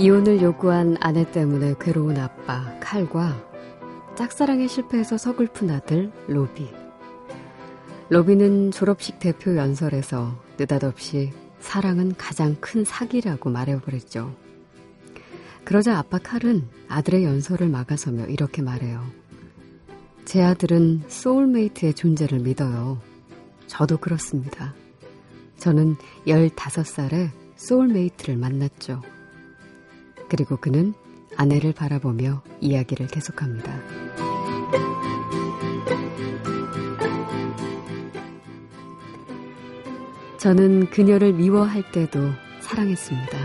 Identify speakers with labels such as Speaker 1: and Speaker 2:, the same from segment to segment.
Speaker 1: 이혼을 요구한 아내 때문에 괴로운 아빠 칼과 짝사랑에 실패해서 서글픈 아들 로비. 로비는 졸업식 대표 연설에서 느닷없이 사랑은 가장 큰 사기라고 말해버렸죠. 그러자 아빠 칼은 아들의 연설을 막아서며 이렇게 말해요. 제 아들은 soulmate의 존재를 믿어요. 저도 그렇습니다. 저는 15살에 소울메이트를 만났죠. 그리고 그는 아내를 바라보며 이야기를 계속합니다. 저는 그녀를 미워할 때도 사랑했습니다.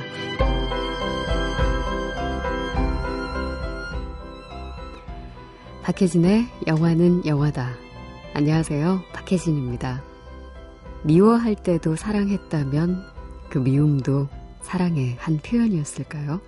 Speaker 1: 박혜진의 영화는 영화다. 안녕하세요. 박혜진입니다. 미워할 때도 사랑했다면 그 미움도 사랑의 한 표현이었을까요?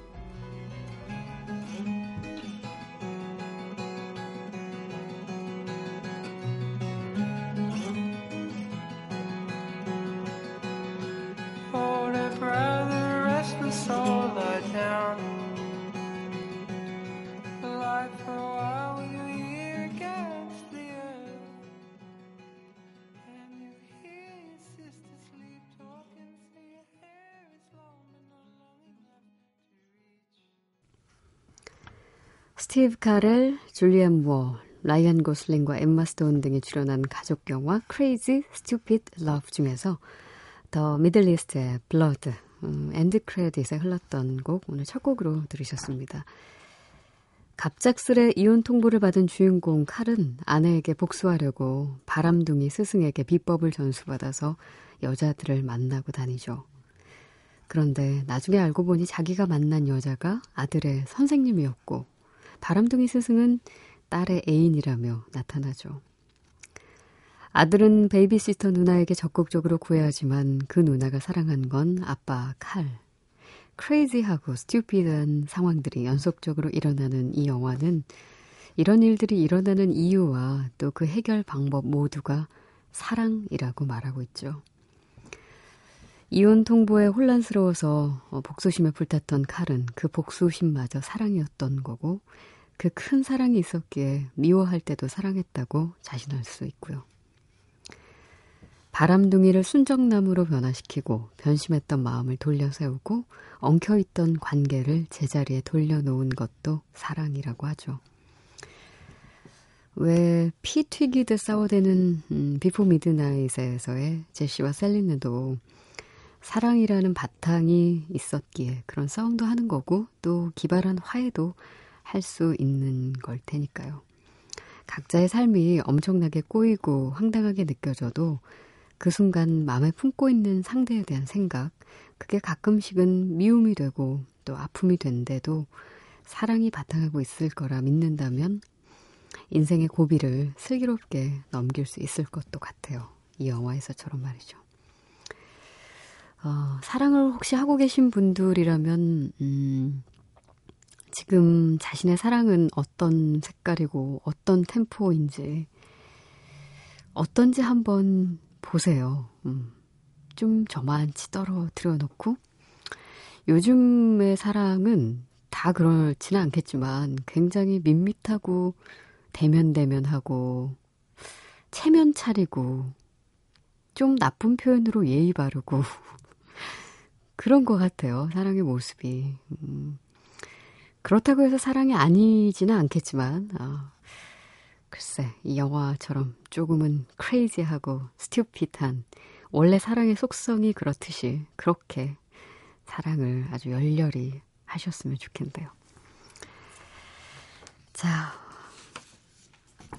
Speaker 1: 스티브 카렐, 줄리안 무어, 라이언 고슬링과 엠마 스톤 등이 출연한 가족 영화 Crazy Stupid Love 중에서 The Middle East의 Blood, 음, end credit에 흘렀던 곡 오늘 첫 곡으로 들으셨습니다. 갑작스레 이혼 통보를 받은 주인공 칼은 아내에게 복수하려고 바람둥이 스승에게 비법을 전수받아서 여자들을 만나고 다니죠. 그런데 나중에 알고 보니 자기가 만난 여자가 아들의 선생님이었고 바람둥이 스승은 딸의 애인이라며 나타나죠. 아들은 베이비시터 누나에게 적극적으로 구애하지만 그 누나가 사랑한 건 아빠 칼. crazy하고 stupid한 상황들이 연속적으로 일어나는 이 영화는 이런 일들이 일어나는 이유와 또 그 해결 방법 모두가 사랑이라고 말하고 있죠. 이혼 통보에 혼란스러워서 어, 복수심에 불탔던 칼은 그 복수심마저 사랑이었던 거고 그 큰 사랑이 있었기에 미워할 때도 사랑했다고 자신할 수 있고요. 바람둥이를 순정남으로 변화시키고 변심했던 마음을 돌려세우고 엉켜있던 관계를 제자리에 돌려놓은 것도 사랑이라고 하죠. 왜 피 튀기듯 싸워대는 음, Before Midnight에서의 제시와 셀린느도 사랑이라는 바탕이 있었기에 그런 싸움도 하는 거고 또 기발한 화해도 할 수 있는 걸 테니까요. 각자의 삶이 엄청나게 꼬이고 황당하게 느껴져도 그 순간 마음에 품고 있는 상대에 대한 생각, 그게 가끔씩은 미움이 되고 또 아픔이 된데도 사랑이 바탕하고 있을 거라 믿는다면 인생의 고비를 슬기롭게 넘길 수 있을 것도 같아요. 이 영화에서처럼 말이죠. 어, 사랑을 혹시 하고 계신 분들이라면, 음, 지금 자신의 사랑은 어떤 색깔이고 어떤 템포인지, 어떤지 한번 보세요. 음, 좀 저만치 떨어뜨려 놓고, 요즘의 사랑은 다 그렇지는 않겠지만 굉장히 밋밋하고 대면대면하고 체면 차리고 좀 나쁜 표현으로 예의 바르고 그런 것 같아요. 사랑의 모습이. 음, 그렇다고 해서 사랑이 아니지는 않겠지만, 아, 글쎄, 이 영화처럼 조금은 크레이지하고 스튜핏한 원래 사랑의 속성이 그렇듯이 그렇게 사랑을 아주 열렬히 하셨으면 좋겠네요. 자,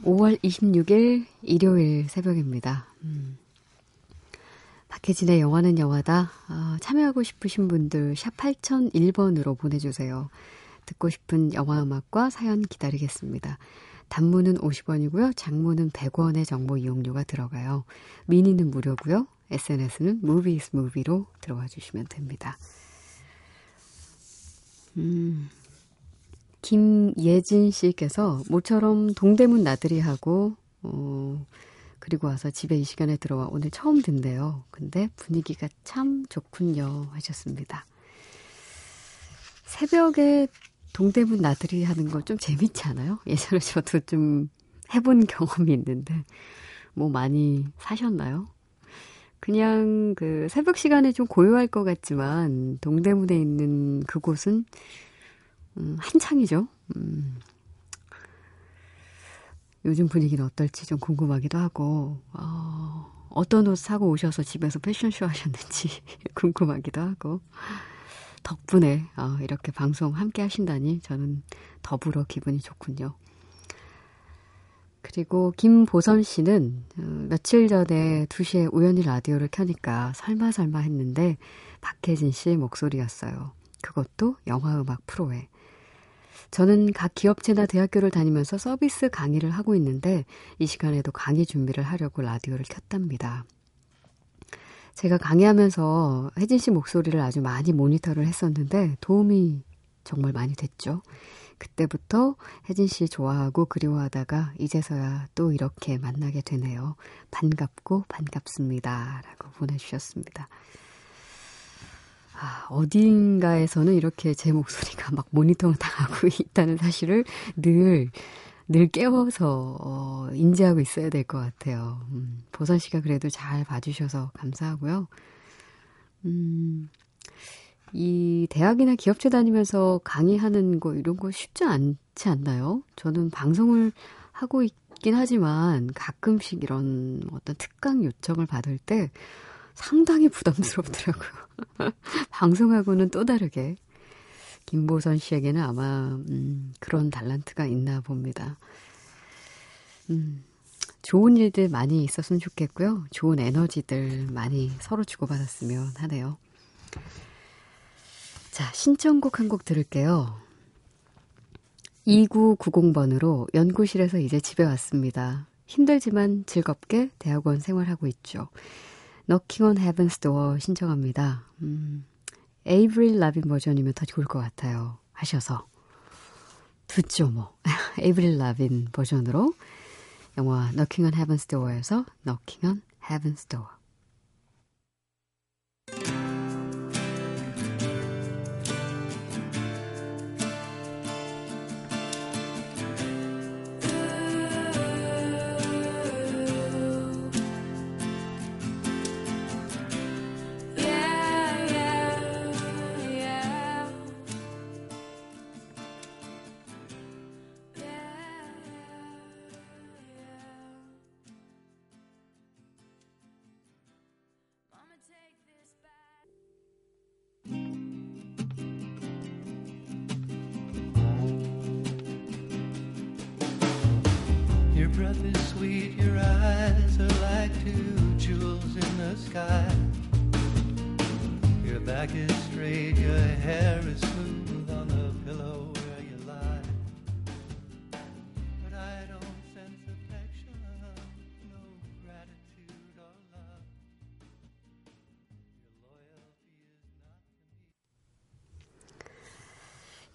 Speaker 1: 5월 26일 일요일 새벽입니다. 음. 박혜진의 영화는 영화다. 아, 참여하고 싶으신 분들 샵 8001번으로 보내주세요. 듣고 싶은 영화 음악과 사연 기다리겠습니다. 단문은 50원이고요. 장문은 100원의 정보 이용료가 들어가요. 미니는 무료고요. SNS는 무비스 무비로 들어와 주시면 됩니다. 음, 김예진 씨께서 모처럼 동대문 나들이 하고 어, 그리고 와서 집에 이 시간에 들어와 오늘 처음 듣네요. 근데 분위기가 참 좋군요. 하셨습니다. 새벽에 동대문 나들이 하는 거 좀 재밌지 않아요? 예전에 저도 좀 해본 경험이 있는데, 뭐 많이 사셨나요? 그냥 그 새벽 시간에 좀 고요할 것 같지만, 동대문에 있는 그곳은, 음, 한창이죠. 음, 요즘 분위기는 어떨지 좀 궁금하기도 하고, 어, 어떤 옷 사고 오셔서 집에서 패션쇼 하셨는지 궁금하기도 하고, 덕분에 어, 이렇게 방송 함께 하신다니 저는 더불어 기분이 좋군요. 그리고 김보선 씨는 어, 며칠 전에 2시에 우연히 라디오를 켜니까 설마 설마 했는데 박혜진 씨의 목소리였어요. 그것도 영화음악 프로에. 저는 각 기업체나 대학교를 다니면서 서비스 강의를 하고 있는데 이 시간에도 강의 준비를 하려고 라디오를 켰답니다. 제가 강의하면서 혜진 씨 목소리를 아주 많이 모니터를 했었는데 도움이 정말 많이 됐죠. 그때부터 혜진 씨 좋아하고 그리워하다가 이제서야 또 이렇게 만나게 되네요. 반갑고 반갑습니다. 라고 보내주셨습니다. 아, 어딘가에서는 이렇게 제 목소리가 막 모니터 당하고 있다는 사실을 늘 늘 깨워서 어, 인지하고 있어야 될 것 같아요. 음, 보선 씨가 그래도 잘 봐주셔서 감사하고요. 음, 이 대학이나 기업체 다니면서 강의하는 거 이런 거 쉽지 않지 않나요? 저는 방송을 하고 있긴 하지만 가끔씩 이런 어떤 특강 요청을 받을 때 상당히 부담스럽더라고요. 방송하고는 또 다르게. 김보선 씨에게는 아마 음, 그런 달란트가 있나 봅니다. 음, 좋은 일들 많이 있었으면 좋겠고요. 좋은 에너지들 많이 서로 주고받았으면 하네요. 자, 신청곡 한 곡 들을게요. 2990번으로 연구실에서 이제 집에 왔습니다. 힘들지만 즐겁게 대학원 생활하고 있죠. Knocking on Heaven's Door 신청합니다. 음, 에이브릴 라빈 버전이면 더 좋을 것 같아요. 하셔서 듣죠 뭐. 에이브릴 라빈 버전으로 영화 Knocking on Heaven's Door에서 Knocking on Heaven's Door.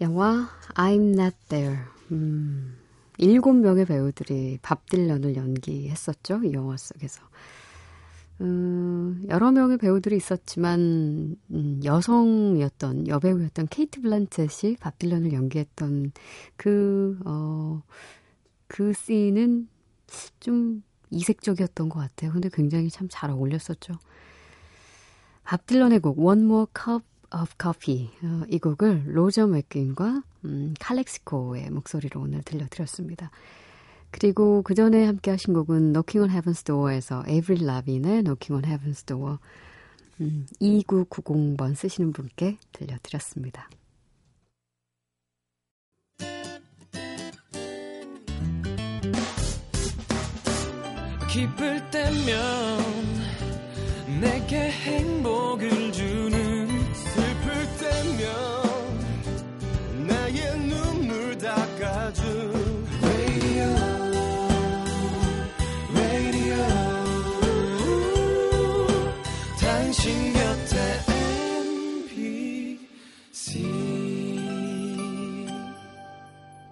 Speaker 1: 영화 I'm Not There. 음. 일곱 명의 배우들이 밥 딜런을 연기했었죠. 이 영화 속에서. 음, 여러 명의 배우들이 있었지만 음, 여성이었던 여배우였던 케이트 블란쳇이 밥 딜런을 연기했던 그 어, 그 씬은 좀 이색적이었던 것 같아요. 근데 굉장히 참 잘 어울렸었죠. 밥 딜런의 곡 One More Cup of Coffee 어, 이 곡을 로저 맥퀸과 음, 칼렉시코의 목소리로 오늘 들려드렸습니다. 그리고 그 전에 함께 하신 곡은 Knocking on Heaven's Door에서 에이브릴 라빈의 Knocking on Heaven's Door 음, 2990번 쓰시는 분께 들려드렸습니다. 기쁠 때면 내게 행복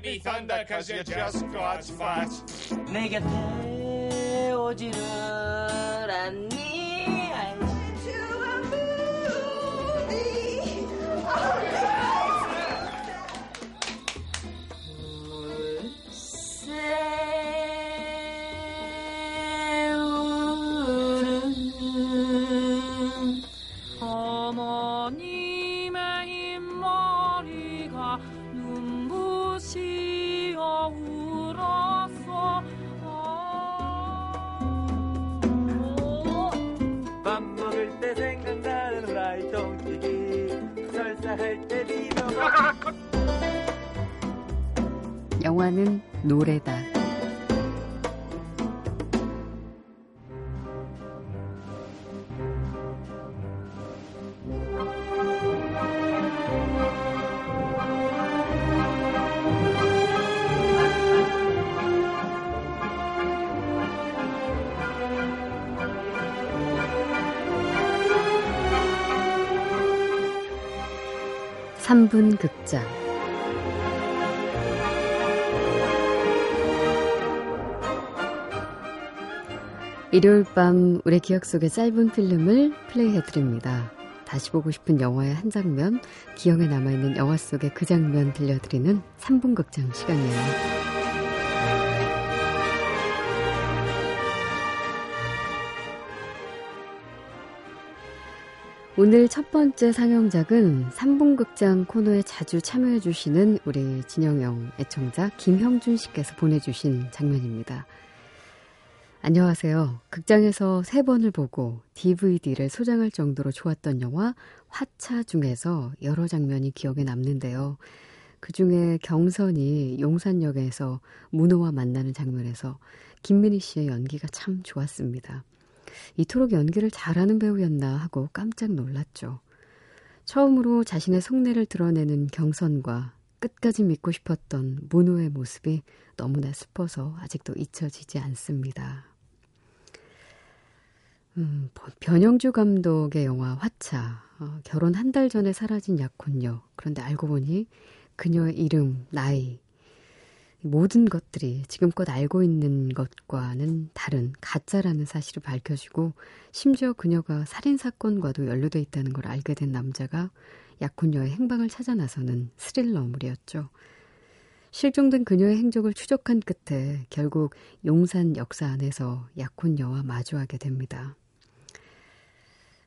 Speaker 1: can't get me thunder cause you just got fat. 내 곁에 오지를 않니? 영화는 3분 극장 일요일 밤 우리 기억 속의 짧은 필름을 플레이해드립니다. 다시 보고 싶은 영화의 한 장면, 기억에 남아있는 영화 속의 그 장면 들려드리는 3분 극장 시간이에요. 오늘 첫 번째 상영작은 3분 극장 코너에 자주 참여해주시는 우리 진영영 애청자 김형준 씨께서 보내주신 장면입니다. 안녕하세요. 극장에서 세 번을 보고 DVD를 소장할 정도로 좋았던 영화 화차 중에서 여러 장면이 기억에 남는데요. 그 중에 경선이 용산역에서 문호와 만나는 장면에서 김민희 씨의 연기가 참 좋았습니다. 이토록 연기를 잘하는 배우였나 하고 깜짝 놀랐죠. 처음으로 자신의 속내를 드러내는 경선과 끝까지 믿고 싶었던 문호의 모습이 너무나 슬퍼서 아직도 잊혀지지 않습니다. 음, 변영주 감독의 영화 화차. 어, 결혼 한 달 전에 사라진 약혼녀. 그런데 알고 보니 그녀의 이름, 나이, 모든 것들이 지금껏 알고 있는 것과는 다른 가짜라는 사실을 밝혀주고 심지어 그녀가 살인 사건과도 연루돼 있다는 걸 알게 된 남자가 약혼녀의 행방을 찾아 나서는 스릴러물이었죠. 실종된 그녀의 행적을 추적한 끝에 결국 용산 역사 안에서 약혼녀와 마주하게 됩니다.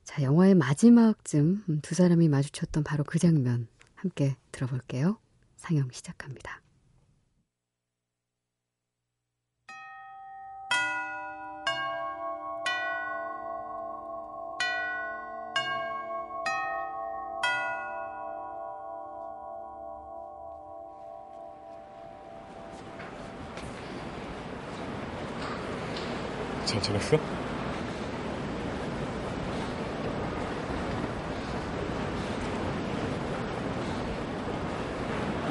Speaker 1: 자, 영화의 마지막쯤 두 사람이 마주쳤던 바로 그 장면 함께 들어볼게요. 상영 시작합니다.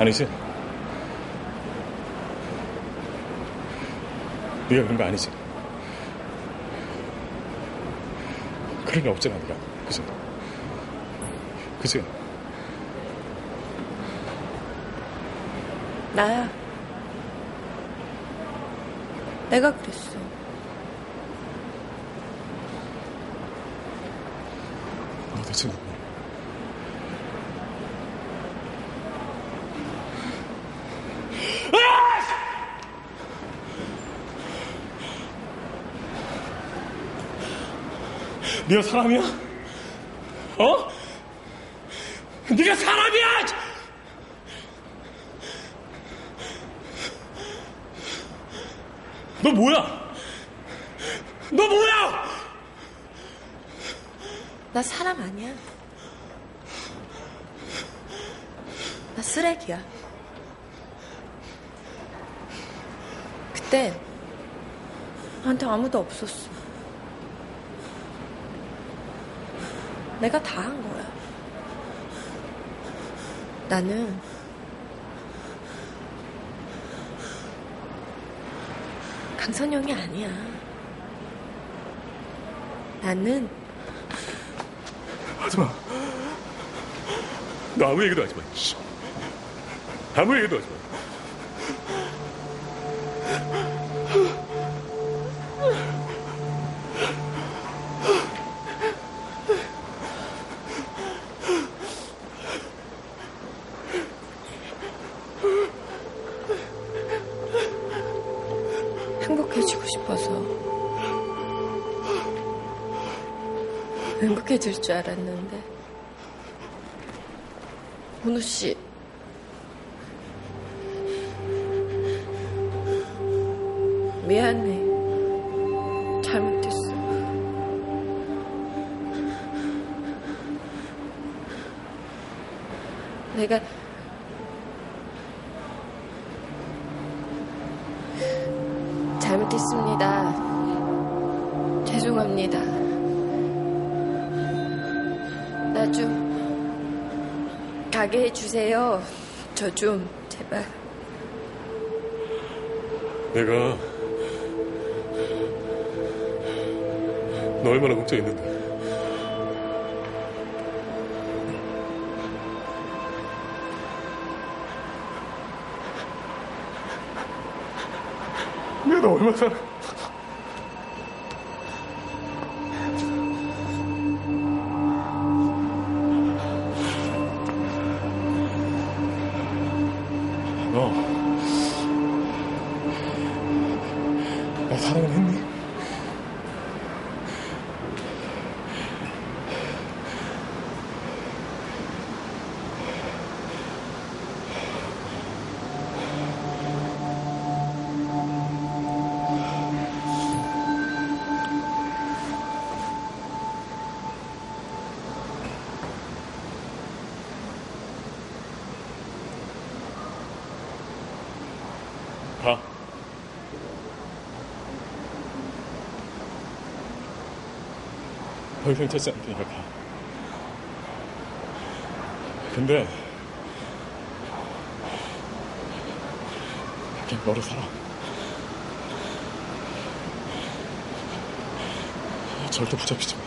Speaker 2: 아니지? 네가 그런 거 아니지? 그런 게 없잖아, 네가. 그지? 그지?
Speaker 3: 나야. 내가 그랬어.
Speaker 2: 너 대체 네가 사람이야? 어? 네가 사람이야! 너 뭐야? 너 뭐야?
Speaker 3: 나 사람 아니야. 나 쓰레기야. 그때 나한테 아무도 없었어. 내가 다 한 거야. 나는 강선영이 아니야. 나는
Speaker 2: 하지 마. 너 아무 얘기도 하지 마. 아무 얘기도 하지 마.
Speaker 3: 잘못했습니다. 죄송합니다. 나 좀 가게 해주세요. 저 좀 제발.
Speaker 2: 내가 너 얼마나 걱정했는데. 내가 너 얼마나 찾지 않으니까 가. 근데 그냥 너를 사랑. 절대 붙잡히지 마.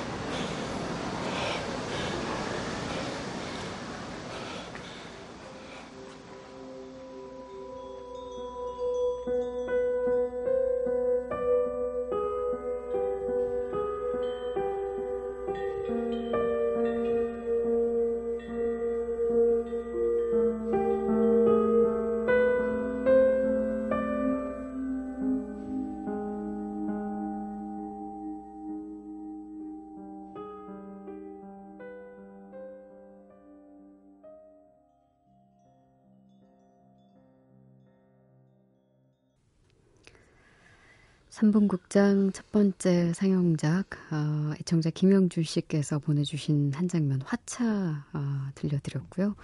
Speaker 1: 삼분 극장 첫 번째 상영작 어, 애청자 김형준 씨께서 보내주신 한 장면 화차 어, 들려드렸고요.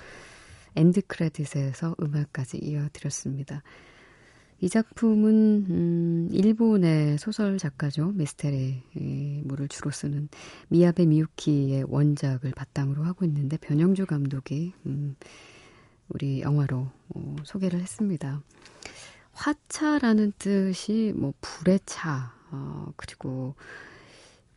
Speaker 1: end credit에서 음악까지 이어드렸습니다. 이 작품은 음, 일본의 소설 작가죠. 미스테리물을 주로 쓰는 미야베 미유키의 원작을 바탕으로 하고 있는데 변영주 감독이 음, 우리 영화로 어, 소개를 했습니다. 화차라는 뜻이 뭐 불의 차, 어, 그리고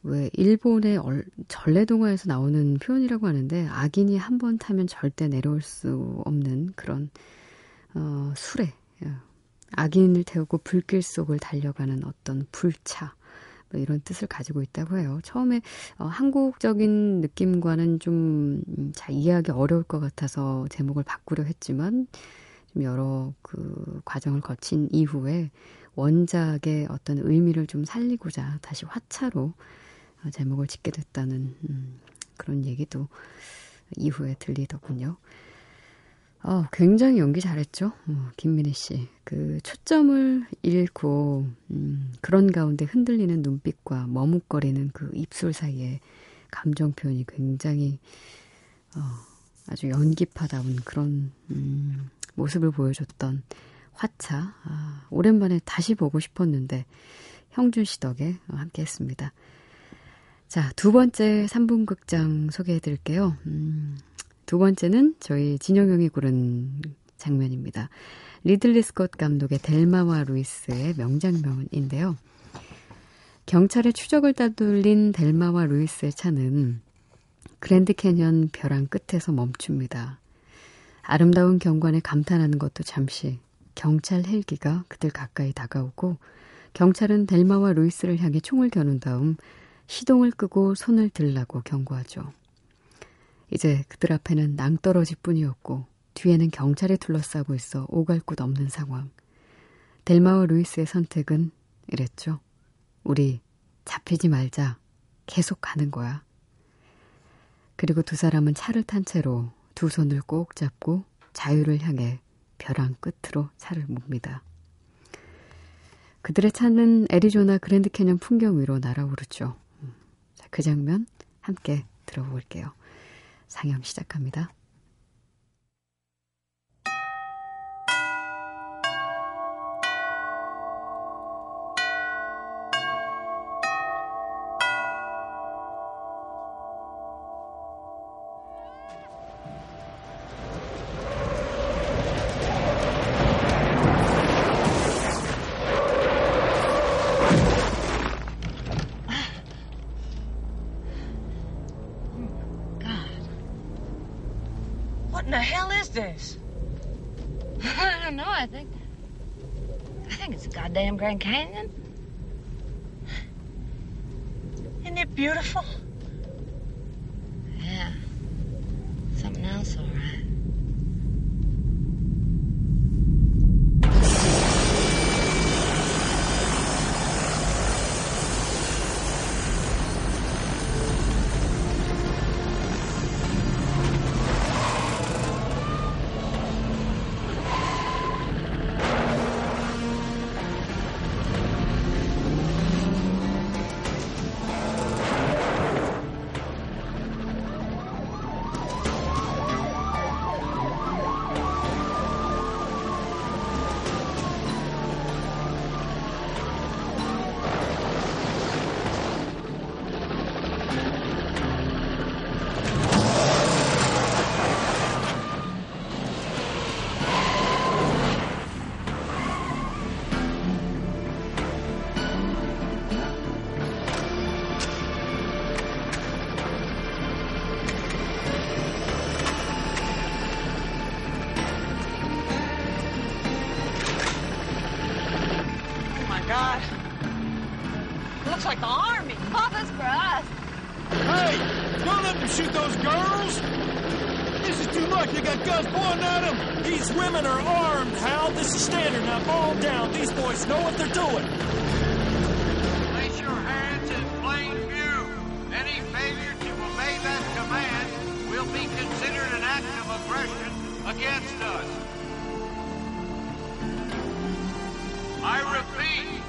Speaker 1: 왜 일본의 얼, 전래동화에서 나오는 표현이라고 하는데 악인이 한 번 타면 절대 내려올 수 없는 그런 어, 수레, 어, 악인을 태우고 불길 속을 달려가는 어떤 불차. 뭐 이런 뜻을 가지고 있다고 해요. 처음에 어, 한국적인 느낌과는 좀 잘 이해하기 어려울 것 같아서 제목을 바꾸려 했지만 좀 여러 그 과정을 거친 이후에 원작의 어떤 의미를 좀 살리고자 다시 화차로 어, 제목을 짓게 됐다는 음, 그런 얘기도 이후에 들리더군요. 어, 굉장히 연기 잘했죠. 어, 김민희 씨. 그 초점을 잃고 음, 그런 가운데 흔들리는 눈빛과 머뭇거리는 그 입술 사이에 감정 표현이 굉장히 어, 아주 연기파다운 그런 음, 모습을 보여줬던 화차. 아, 오랜만에 다시 보고 싶었는데 형준 씨 덕에 함께 했습니다. 자, 두 번째 3분 극장 소개해 드릴게요. 음, 두 번째는 저희 진영형이 고른 장면입니다. 리들리 스콧 감독의 델마와 루이스의 명장면인데요. 경찰의 추적을 따돌린 델마와 루이스의 차는 그랜드 캐년 벼랑 끝에서 멈춥니다. 아름다운 경관에 감탄하는 것도 잠시 경찰 헬기가 그들 가까이 다가오고 경찰은 델마와 루이스를 향해 총을 겨눈 다음 시동을 끄고 손을 들라고 경고하죠. 이제 그들 앞에는 낭떠러지 뿐이었고 뒤에는 경찰이 둘러싸고 있어 오갈 곳 없는 상황. 델마와 루이스의 선택은 이랬죠. 우리 잡히지 말자. 계속 가는 거야. 그리고 두 사람은 차를 탄 채로 두 손을 꼭 잡고 자유를 향해 벼랑 끝으로 차를 몹니다. 그들의 차는 애리조나 그랜드 캐년 풍경 위로 날아오르죠. 자, 그 장면 함께 들어볼게요. 상영 시작합니다.
Speaker 4: Canyon. Isn't it beautiful? God. It looks like the army. Oh, Papa's for us.
Speaker 5: Hey,
Speaker 4: don't
Speaker 5: let them shoot those girls. This is too much. They got guns pointing at them. These women are armed, Hal. This is standard. Now fall down. These boys
Speaker 4: know what they're doing. Place your hands in plain view. Any failure to obey that command will be considered an act of aggression against us.
Speaker 6: I repeat,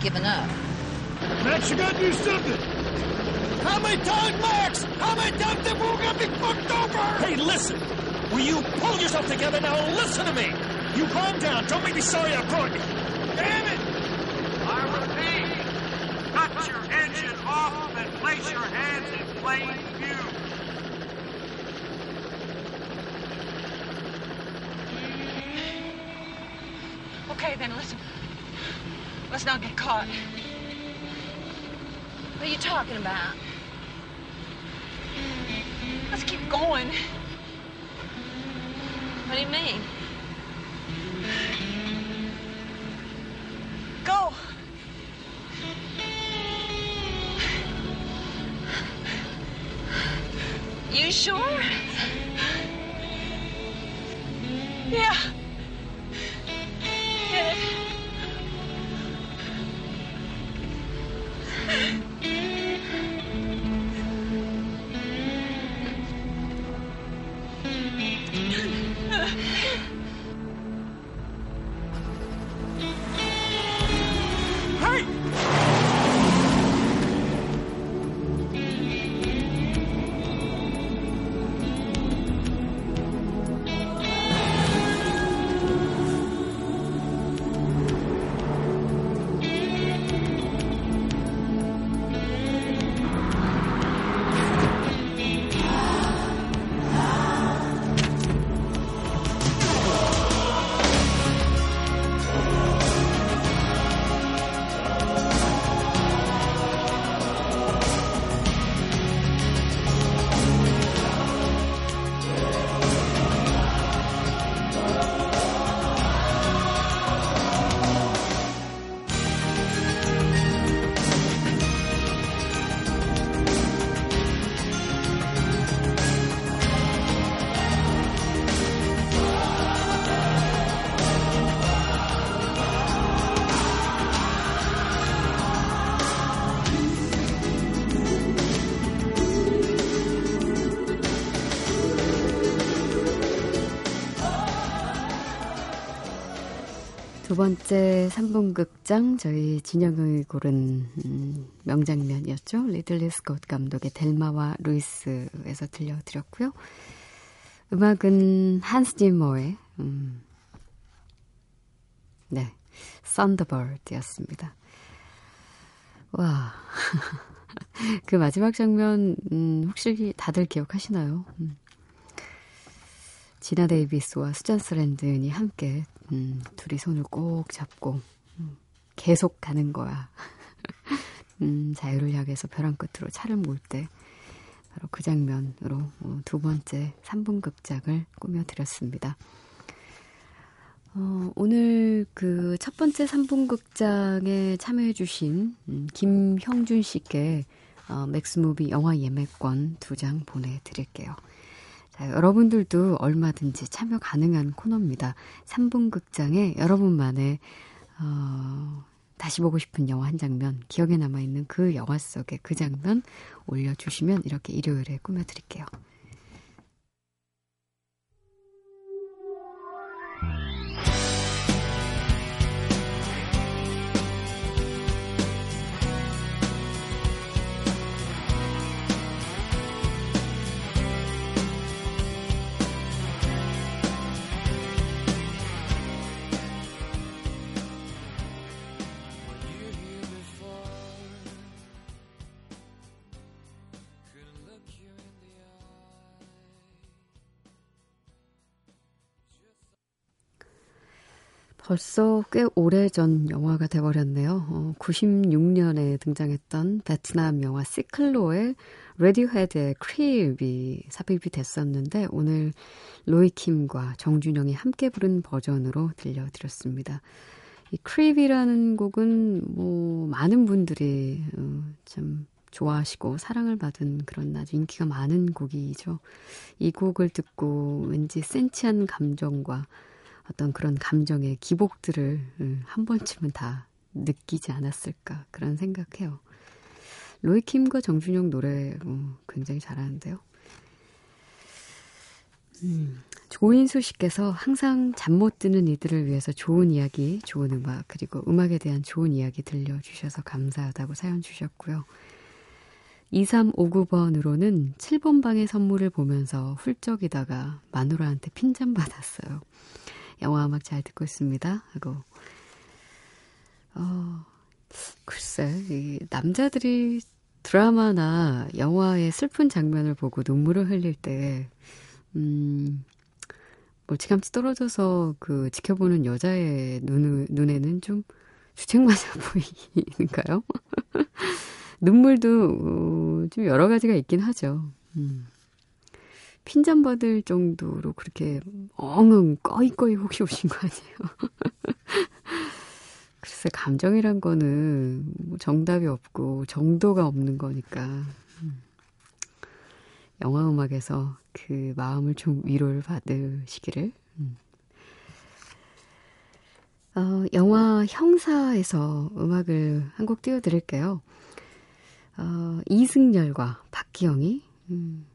Speaker 6: giving up.
Speaker 5: Max, you gotta do something. How many times, Max? How many times did we gonna be fucked over?
Speaker 7: Hey, listen. Will you pull yourself together now and listen to me? You calm down. Don't make me sorry I brought you.
Speaker 5: Damn it!
Speaker 8: I repeat, cut your engine off and place your hands in plain view.
Speaker 4: Okay, then listen. Let's not get caught.
Speaker 6: What are you talking about?
Speaker 4: Let's keep going.
Speaker 6: What do you mean?
Speaker 1: 두 번째 3분 극장 저희 진영의 고른 음, 명장면이었죠. 리들리 스콧 감독의 델마와 루이스에서 들려드렸고요. 음악은 한스 짐머의 음, 네, Thunderbird였습니다. 와, 그 마지막 장면 음, 혹시 다들 기억하시나요? 음. 지나 데이비스와 수잔 서랜든이 함께 음, 둘이 손을 꼭 잡고 음, 계속 가는 거야. 음, 자유를 향해서 벼랑 끝으로 차를 몰 때 바로 그 장면으로 어, 두 번째 3분 극장을 꾸며드렸습니다. 어, 오늘 그 첫 번째 3분 극장에 참여해주신 음, 김형준 씨께 어, 맥스무비 영화 예매권 두 장 보내드릴게요. 자, 여러분들도 얼마든지 참여 가능한 코너입니다. 3분 극장에 여러분만의 어, 다시 보고 싶은 영화 한 장면, 기억에 남아있는 그 영화 속의 그 장면 올려주시면 이렇게 일요일에 꾸며드릴게요. 벌써 꽤 오래전 영화가 돼버렸네요. 어, 96년에 등장했던 베트남 영화 시클로의 Radiohead의 Creep이 삽입이 됐었는데 오늘 로이킴과 정준영이 함께 부른 버전으로 들려드렸습니다. 이 Creep이라는 곡은 뭐 많은 분들이 어, 참 좋아하시고 사랑을 받은 그런 아주 인기가 많은 곡이죠. 이 곡을 듣고 왠지 센치한 감정과 어떤 그런 감정의 기복들을 음, 한 번쯤은 다 느끼지 않았을까 그런 생각해요. 로이킴과 정준영 노래 어, 굉장히 잘하는데요. 음, 조인수 씨께서 항상 잠 못 드는 이들을 위해서 좋은 이야기, 좋은 음악, 그리고 음악에 대한 좋은 이야기 들려주셔서 감사하다고 사연 주셨고요. 2359번으로는 7번 방의 선물을 보면서 훌쩍이다가 마누라한테 핀잔 받았어요. 영화 음악 잘 듣고 있습니다. 하고, 어, 글쎄, 이 남자들이 드라마나 영화의 슬픈 장면을 보고 눈물을 흘릴 때, 음, 멀치감치 떨어져서 그 지켜보는 여자의 눈, 눈에는 좀 주책맞아 보이는가요? 눈물도 어, 좀 여러 가지가 있긴 하죠. 음. 핀잔 받을 정도로 그렇게 엉엉 꺼이꺼이 혹시 오신 거 아니에요? 글쎄, 감정이란 거는 뭐 정답이 없고 정도가 없는 거니까. 음. 영화 음악에서 그 마음을 좀 위로를 받으시기를. 음. 어, 영화 형사에서 음악을 한 곡 띄워드릴게요. 어, 이승열과 박기영이 음,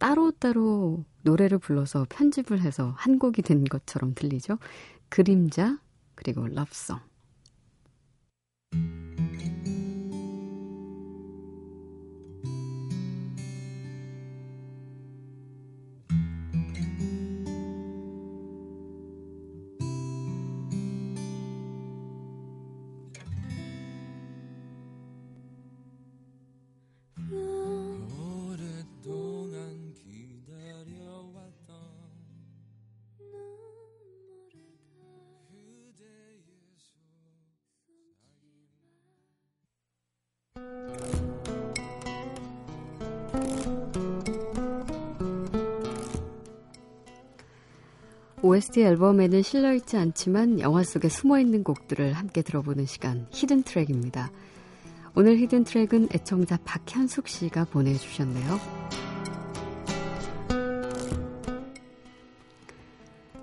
Speaker 1: 따로따로 노래를 불러서 편집을 해서 한 곡이 된 것처럼 들리죠. 그림자, 그리고 럽송. OST 앨범에는 실려있지 않지만 영화 속에 숨어있는 곡들을 함께 들어보는 시간 hidden track입니다. 오늘 hidden track은 애청자 박현숙 씨가 보내주셨네요.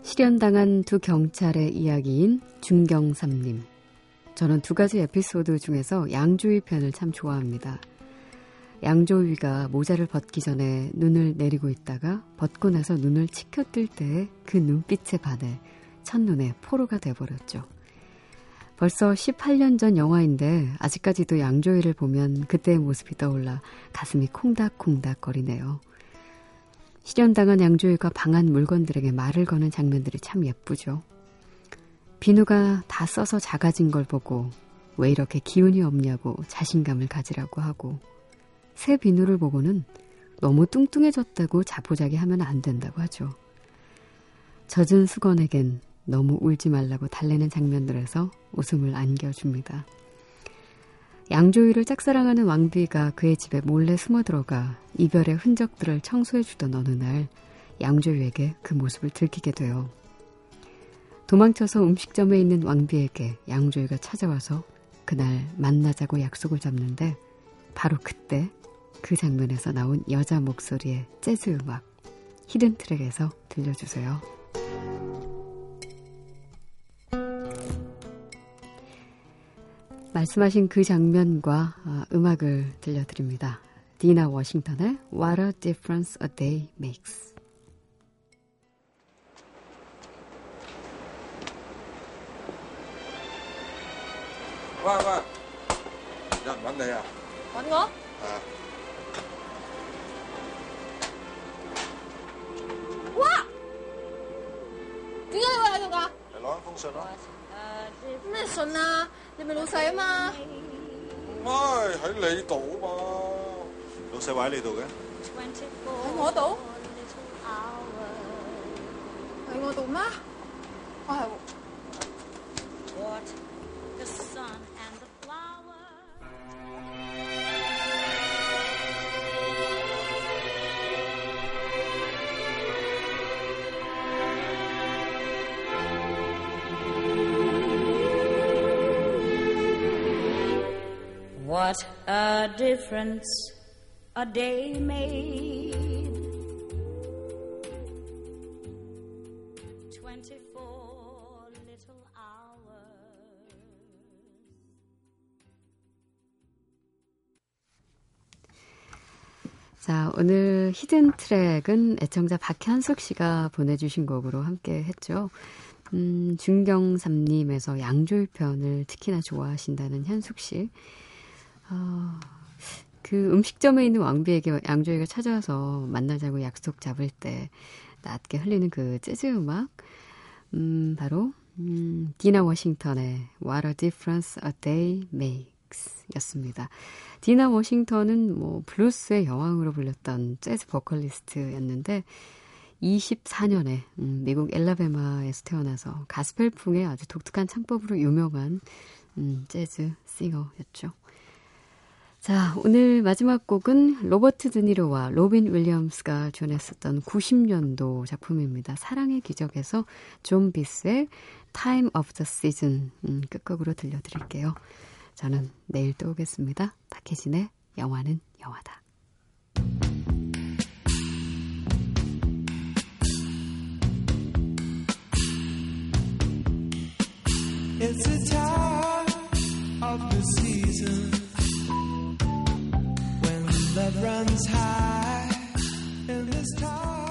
Speaker 1: 실연당한 두 경찰의 이야기인 중경삼림. 저는 두 가지 에피소드 중에서 양조위 편을 참 좋아합니다. 양조위가 모자를 벗기 전에 눈을 내리고 있다가 벗고 나서 눈을 치켜뜰 때그 눈빛에 반해 첫눈에 포로가 돼버렸죠. 벌써 18년 전 영화인데 아직까지도 양조위를 보면 그때의 모습이 떠올라 가슴이 콩닥콩닥 거리네요. 실현당한 양조위가 방한 물건들에게 말을 거는 장면들이 참 예쁘죠. 비누가 다 써서 작아진 걸 보고 왜 이렇게 기운이 없냐고 자신감을 가지라고 하고 새 비누를 보고는 너무 뚱뚱해졌다고 자포자기 하면 안 된다고 하죠. 젖은 수건에겐 너무 울지 말라고 달래는 장면들에서 웃음을 안겨줍니다. 양조위를 짝사랑하는 왕비가 그의 집에 몰래 숨어 들어가 이별의 흔적들을 청소해주던 어느 날 양조위에게 그 모습을 들키게 돼요. 도망쳐서 음식점에 있는 왕비에게 양조위가 찾아와서 그날 만나자고 약속을 잡는데 바로 그때 그 장면에서 나온 여자 목소리의 재즈 음악 히든 트랙에서 들려주세요. 말씀하신 그 장면과 아, 음악을 들려드립니다. 디나 워싱턴의 What a Difference a Day Makes.
Speaker 9: 와, 와. 야, 맞네, 야.
Speaker 10: 거?
Speaker 9: 아.
Speaker 10: 와! 點解你會喺度㗎？
Speaker 9: 嚟攞一封信咯。
Speaker 10: 咩信啊？你咪老細啊嘛？
Speaker 9: 唔係喺你度啊嘛？老細話喺你度嘅。
Speaker 10: 喺我度？喺我度咩？我係
Speaker 11: difference a day made. Twenty-four little hours.
Speaker 1: 자, 오늘 히든 트랙은 애청자 박현숙 씨가 보내주신 곡으로 함께 했죠. 음, 중경삼님에서 양조위 편을 특히나 좋아하신다는 현숙 씨. 어, 그 음식점에 있는 왕비에게 양조위가 찾아와서 만나자고 약속 잡을 때 낮게 흘리는 그 재즈 음악. 음, 바로, 음, 디나 워싱턴의 What a Difference a Day Makes 였습니다. 디나 워싱턴은 뭐 블루스의 여왕으로 불렸던 재즈 보컬리스트였는데 24년에 음, 미국 앨라배마에서 태어나서 가스펠풍의 아주 독특한 창법으로 유명한 음, 재즈 singer였죠. 자, 오늘 마지막 곡은 로버트 드니로와 로빈 윌리엄스가 주연했었던 90년도 작품입니다. 사랑의 기적에서 좀비스의 Time of the Season 음, 끝곡으로 들려드릴게요. 저는 내일 또 오겠습니다. 박혜진의 영화는 영화다.
Speaker 12: It's the time of the season that runs high in this town.